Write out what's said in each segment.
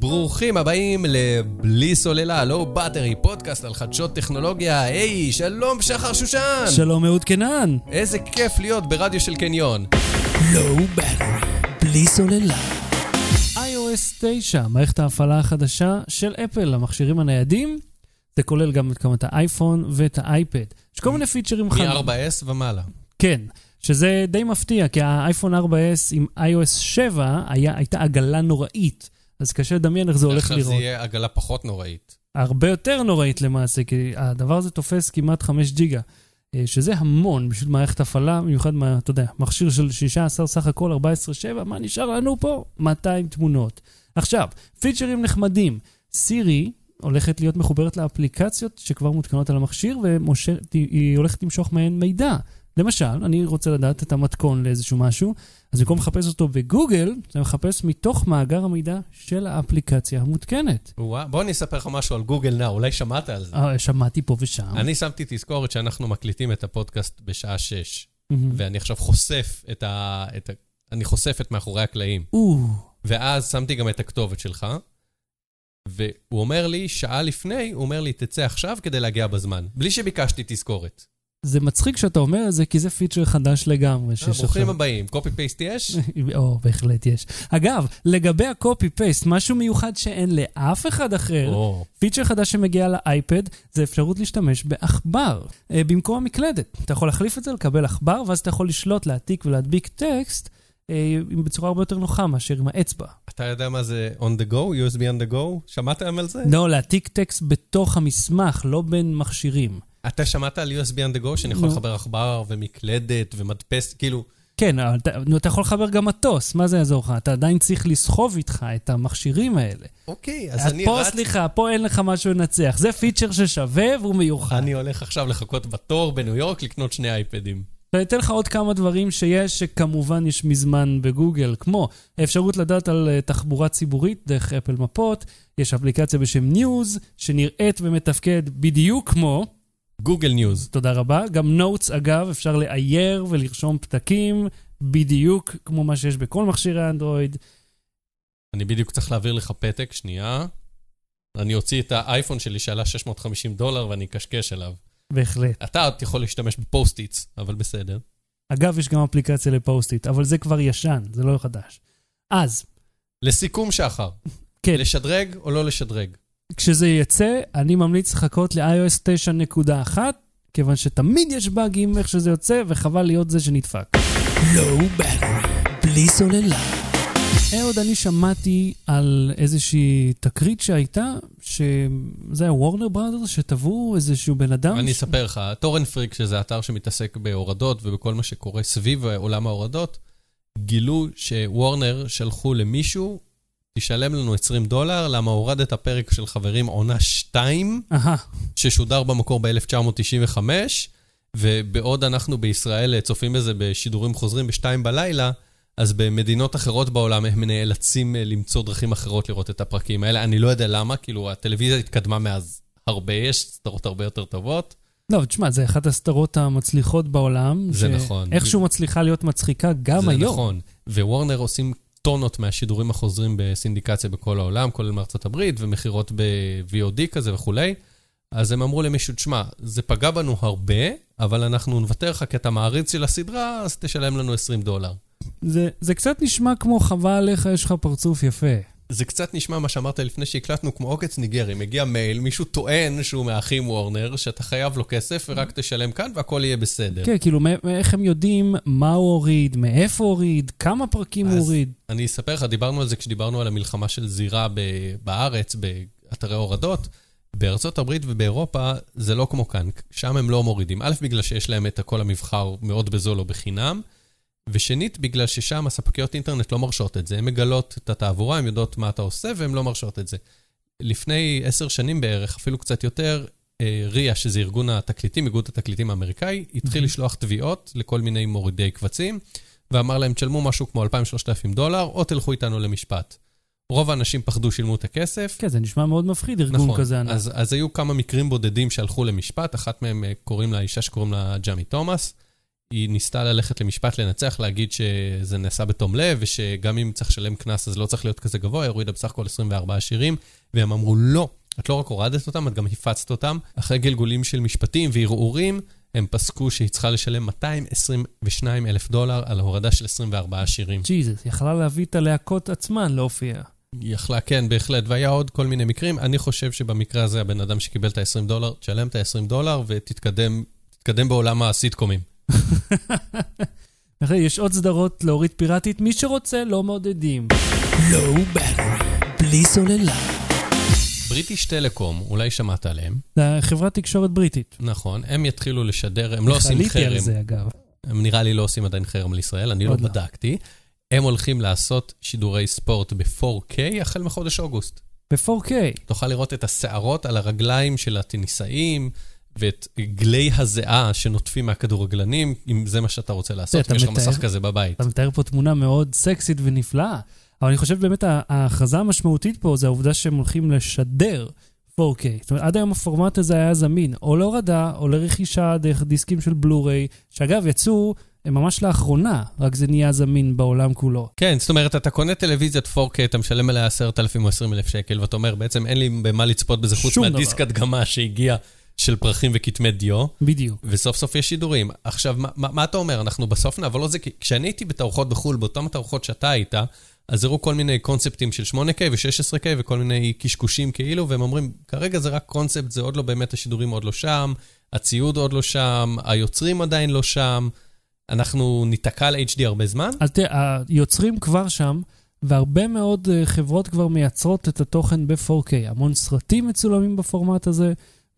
ברוכים הבאים לבלי סוללה, לא בטרי, פודקאסט על חדשות טכנולוגיה. היי, שלום שחר שושן! שלום אהוד קנן. איזה כיף להיות ברדיו של קניון. לואו בטרי, בלי סוללה. iOS 9, מערכת ההפעלה החדשה של אפל, המכשירים הניידים. זה כולל גם את האייפון ואת האייפד. יש כל מיני פיצ'רים חדשים. מ-4S ומעלה. כן, שזה די מפתיע, כי האייפון 4S עם iOS 7 היה, הייתה עגלה נוראית. אז קשה לדמיין איך זה הולך עכשיו לראות. זה יהיה עגלה פחות נוראית. הרבה יותר נוראית למעשה, כי הדבר הזה תופס כמעט 5 ג'יגה, אה, שזה המון בשביל מערכת הפעלה, במיוחד, מה, אתה יודע, מכשיר של 16 סך הכל, 14.7, מה נשאר לנו פה? 200 תמונות. עכשיו, פיצ'רים נחמדים. סירי הולכת להיות מחוברת לאפליקציות שכבר מותקנות על המכשיר, והיא הולכת למשוך מהן מידע. למשל, אני רוצה לדעת את המתכון לאיזשהו משהו, אז במקום לחפש אותו בגוגל, אתה מחפש מתוך מאגר המידע של האפליקציה המותקנת. וואו, בוא אני אספר לך משהו על גוגל נאו, אולי שמעת על זה. אה, שמעתי פה ושם. אני שמתי תזכורת שאנחנו מקליטים את הפודקאסט בשעה 6, מהמם. ואני עכשיו חושף את ה... את ה... אני חושף את מאחורי הקלעים. ואז שמתי גם את הכתובת שלך, והוא אומר לי, שעה לפני, הוא אומר לי, תצא עכשיו כדי להגיע בזמן, בלי שביקשתי תזכורת. זה מצחיק שאתה אומר את זה, כי זה פיצ'ר חדש לגמרי. אה, ברוכים. הבאים, copy paste יש? או, בהחלט יש. אגב, לגבי ה copy paste, משהו מיוחד שאין לאף אחד אחר, פיצ'ר חדש שמגיע לאייפד, זה אפשרות להשתמש בעכבר, אה, במקום המקלדת. אתה יכול להחליף את זה, לקבל עכבר, ואז אתה יכול לשלוט, להעתיק ולהדביק טקסט אה, בצורה הרבה יותר נוחה מאשר עם האצבע. אתה יודע מה זה on the go, USB on the go? שמעתם על זה? לא, להעתיק טקסט בתוך המסמך, לא בין מכשירים. אתה שמעת על USB on the go, שאני יכול נו. לחבר עכבר ומקלדת ומדפס, כאילו, כן, אבל אתה, אתה יכול לחבר גם מטוס, מה זה יעזור לך? אתה עדיין צריך לסחוב איתך את המכשירים האלה. אוקיי, אז אני פה, רץ, סליחה, פה אין לך משהו לנצח. זה פיצ'ר ששווה והוא מיוחד. אני הולך עכשיו לחכות בתור בניו יורק לקנות שני אייפדים. אני אתן לך עוד כמה דברים שיש, שכמובן יש מזמן בגוגל, כמו האפשרות לדעת על אה, תחבורה ציבורית דרך אפל מפות, יש אפליקציה בשם News, שנראית ומתפקד בדיוק כמו, גוגל ניוז. תודה רבה, גם Notes אגב, אפשר לאייר ולרשום פתקים, בדיוק כמו מה שיש בכל מכשירי אנדרואיד. אני בדיוק צריך להעביר לך פתק, שנייה. אני אוציא את האייפון שלי שעלה 650 דולר ואני אקשקש עליו. בהחלט. אתה עוד יכול להשתמש ב Post-its, אבל בסדר. אגב, יש גם אפליקציה לפוסט-איט, אבל זה כבר ישן, זה לא חדש. אז, לסיכום, שחר, כן, לשדרג או לא לשדרג? כשזה יצא, אני ממליץ לחכות ל-iOS 9.1, כיוון שתמיד יש באגים איך שזה יוצא, וחבל להיות זה שנדפק. לואו בטרי, בלי סוללה. אהוד, אני שמעתי על איזושהי תקרית שהייתה, שזה היה וורנר בראדרס, שטבעו איזשהו בן אדם. אני ש- אספר לך, טורן פריק, שזה אתר שמתעסק בהורדות ובכל מה שקורה סביב עולם ההורדות, גילו שוורנר שלחו למישהו, תשלם לנו 20 דולר, למה הורדת פרק של חברים עונה 2, אהה, ששודר במקור ב-1995, ובעוד אנחנו בישראל צופים בזה בשידורים חוזרים ב-2 בלילה, אז במדינות אחרות בעולם הם נאלצים אה, למצוא דרכים אחרות לראות את הפרקים האלה. אני לא יודע למה, כאילו הטלוויזיה התקדמה מאז הרבה, יש סדרות הרבה יותר טובות. לא, תשמע, זה אחת הסדרות המצליחות בעולם. זה נכון. איכשהו מצליחה להיות מצחיקה גם זה היום. נכון. ווורנר עושים טונות מהשידורים החוזרים בסינדיקציה בכל העולם, כולל מארצות הברית, ומכירות ב-VOD כזה וכולי. אז הם אמרו למישהו, תשמע, זה פגע בנו הרבה, אבל אנחנו נוותר לך כי אתה מעריץ של הסדרה, אז תשלם לנו 20 דולר. זה, זה קצת נשמע כמו חבל עליך, יש לך פרצוף יפה. זה קצת נשמע מה שאמרת לפני שהקלטנו כמו עוקץ ניגרי. מגיע מייל, מישהו טוען שהוא מהאחים וורנר, שאתה חייב לו כסף ורק תשלם כאן והכל יהיה בסדר. כן, כאילו, איך הם יודעים מה הוא הוריד, מאיפה הוא הוריד, כמה פרקים הוא הוריד. אני אספר לך, דיברנו על זה כשדיברנו על המלחמה של זירה ב- בארץ, באתרי הורדות. בארצות הברית ובאירופה זה לא כמו כאן, שם הם לא מורידים. א', בגלל שיש להם את כל המבחר מאוד בזול או בחינם, ושנית, בגלל ששם הספקיות אינטרנט לא מרשות את זה. הן מגלות את התעבורה, הן יודעות מה אתה עושה, והן לא מרשות את זה. לפני עשר שנים בערך, אפילו קצת יותר, אה, RIA, שזה ארגון התקליטים, איגוד התקליטים האמריקאי, התחיל לשלוח תביעות לכל מיני מורידי קבצים, ואמר להם, תשלמו משהו כמו 2,000-3,000 דולר, או תלכו איתנו למשפט. רוב האנשים פחדו, שילמו את הכסף. כן, זה נשמע מאוד מפחיד, ארגון נכון, כזה ענק. אז, אז היו כמה מקרים בודדים שהלכו למשפט, אחת מהם אה, קוראים לה, אישה שקוראים לה ג'מי תומאס. היא ניסתה ללכת למשפט לנצח, להגיד שזה נעשה בתום לב, ושגם אם צריך לשלם קנס אז לא צריך להיות כזה גבוה, היא הורידה בסך הכל 24 שירים, והם אמרו לא, את לא רק הורדת אותם, את גם הפצת אותם. אחרי גלגולים של משפטים וערעורים, הם פסקו שהיא צריכה לשלם 222 אלף דולר על ההורדה של 24 שירים. ג'יזוס, יכלה להביא את הלהקות עצמן להופיע. היא יכלה, כן, בהחלט, והיה עוד כל מיני מקרים. אני חושב שבמקרה הזה הבן אדם שקיבל את ה-20 דולר, תשלם את ה-20 דולר ותתקדם תתקדם בעולם הסיטקומים. אחרי, יש עוד סדרות להוריד פיראטית, מי שרוצה לא מעודדים. לואו בטרי, בלי סוללה. בריטיש טלקום, אולי שמעת עליהם. זה חברת תקשורת בריטית. נכון, הם יתחילו לשדר, הם לא עושים חליתי חרם. על זה, אגב. הם נראה לי לא עושים עדיין חרם על ישראל, אני לא לא. בדקתי. הם הולכים לעשות שידורי ספורט ב-4K החל מחודש אוגוסט. ב-4K. תוכל לראות את השערות על הרגליים של הטניסאים, ואת גלי הזיעה שנוטפים מהכדורגלנים, אם זה מה שאתה רוצה לעשות, אם יש לך מסך כזה בבית. אתה מתאר פה תמונה מאוד סקסית ונפלאה. אבל אני חושב באמת ההכרזה המשמעותית פה זה העובדה שהם הולכים לשדר 4K. זאת אומרת, עד היום הפורמט הזה היה זמין או להורדה או לרכישה דרך דיסקים של בלו-ריי, שאגב, יצאו הם ממש לאחרונה, רק זה נהיה זמין בעולם כולו. כן, זאת אומרת, אתה קונה טלוויזיית 4K, אתה משלם עליה 10,000 או 20,000 שקל, ואתה אומר, בעצם אין לי במה לצפות בזה חוץ מהדיסק. הדגמה שהגיע של פרחים וכתמי דיו, בדיוק. וסוף סוף יש שידורים. עכשיו, מה, מה, מה אתה אומר? אנחנו בסוף נעבור לזה? כי כשאני הייתי בתערוכות בחו"ל, באותן התערוכות שאתה היית, אז הראו כל מיני קונספטים של 8K ו-16K וכל מיני קשקושים כאילו, והם אומרים, כרגע זה רק קונספט, זה עוד לא באמת, השידורים עוד לא שם, הציוד עוד לא שם, היוצרים עדיין לא שם, אנחנו ניתקע על HD הרבה זמן? אז תראה, היוצרים כבר שם, והרבה מאוד אה, חברות כבר מייצרות את התוכן ב-4K. המון סרטים מצולמים בפורמט הזה,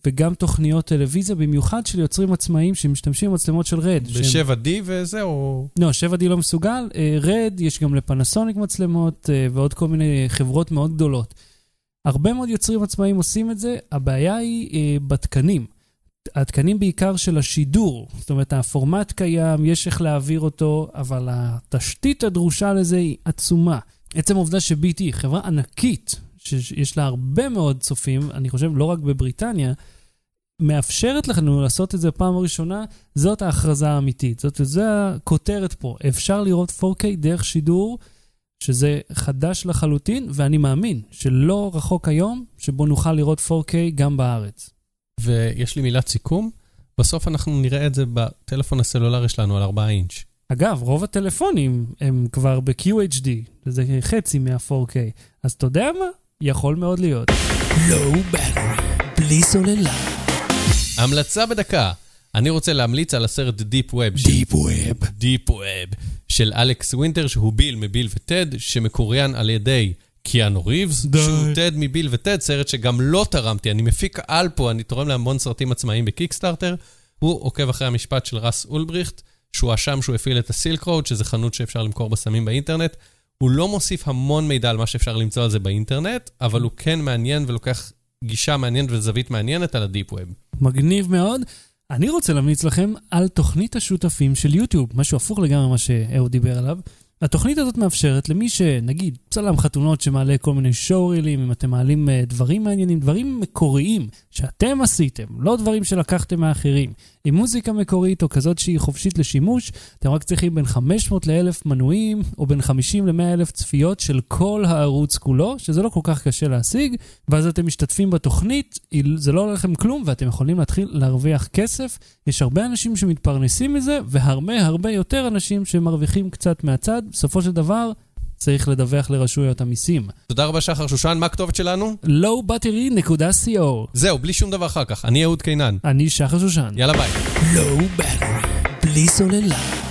וגם תוכניות טלוויזיה, במיוחד של יוצרים עצמאיים שמשתמשים במצלמות של רד. שהם- ב-7D וזהו. לא, 7D לא מסוגל. אה, רד, יש גם לפנסוניק מצלמות אה, ועוד כל מיני חברות מאוד גדולות. הרבה מאוד יוצרים עצמאיים עושים את זה, הבעיה היא אה, בתקנים. התקנים בעיקר של השידור, זאת אומרת, הפורמט קיים, יש איך להעביר אותו, אבל התשתית הדרושה לזה היא עצומה. עצם העובדה ש-BT, חברה ענקית, שיש לה הרבה מאוד צופים, אני חושב לא רק בבריטניה, מאפשרת לנו לעשות את זה פעם ראשונה, זאת ההכרזה האמיתית. זאת, זה הכותרת פה. אפשר לראות 4K דרך שידור, שזה חדש לחלוטין, ואני מאמין שלא רחוק היום שבו נוכל לראות 4K גם בארץ. ויש לי מילת סיכום, בסוף אנחנו נראה את זה בטלפון הסלולרי שלנו על 4 אינץ'. אגב, רוב הטלפונים הם כבר ב-QHD, זה חצי מה-4K. אז אתה יודע מה? יכול מאוד להיות. low battery, בלי סוללה. המלצה בדקה. אני רוצה להמליץ על הסרט Deep Web. של- Deep Web. Deep Web של אלכס ווינטר, שהוא ביל מביל וטד, שמקוריין על ידי קיאנו ריבס, די. שהוא טד מביל וטד, סרט שגם לא תרמתי, אני מפיק על פה, אני תורם להמון סרטים עצמאיים ב Kickstarter. הוא עוקב אחרי המשפט של רס אולבריכט, שהוא הואשם שהוא הפעיל את ה Silk Road, שזה חנות שאפשר למכור בסמים באינטרנט. הוא לא מוסיף המון מידע על מה שאפשר למצוא על זה באינטרנט, אבל הוא כן מעניין ולוקח גישה מעניינת וזווית מעניינת על ה Deep Web. מגניב מאוד. אני רוצה להמליץ לכם על תוכנית השותפים של יוטיוב, משהו הפוך לגמרי ממה שאהוד דיבר עליו. התוכנית הזאת מאפשרת למי שנגיד צלם חתונות שמעלה כל מיני שואו-רילים, אם אתם מעלים אה, דברים מעניינים, דברים מקוריים שאתם עשיתם, לא דברים שלקחתם מאחרים, עם מוזיקה מקורית או כזאת שהיא חופשית לשימוש, אתם רק צריכים בין 500 ל-1,000 מנויים, או בין 50 ל-100 אלף צפיות של כל הערוץ כולו, שזה לא כל כך קשה להשיג, ואז אתם משתתפים בתוכנית, זה לא עולה לכם כלום, ואתם יכולים להתחיל להרוויח כסף. יש הרבה אנשים שמתפרנסים מזה, והרבה הרבה יותר אנשים שמרוויחים קצת מהצד. בסופו של דבר, צריך לדווח לרשויות המיסים. תודה רבה שחר שושן, מה הכתובת שלנו? lowbattery.co זהו, בלי שום דבר אחר כך. אני אהוד קינן. אני שחר שושן. יאללה ביי. לואו בטרי, בלי סוללה.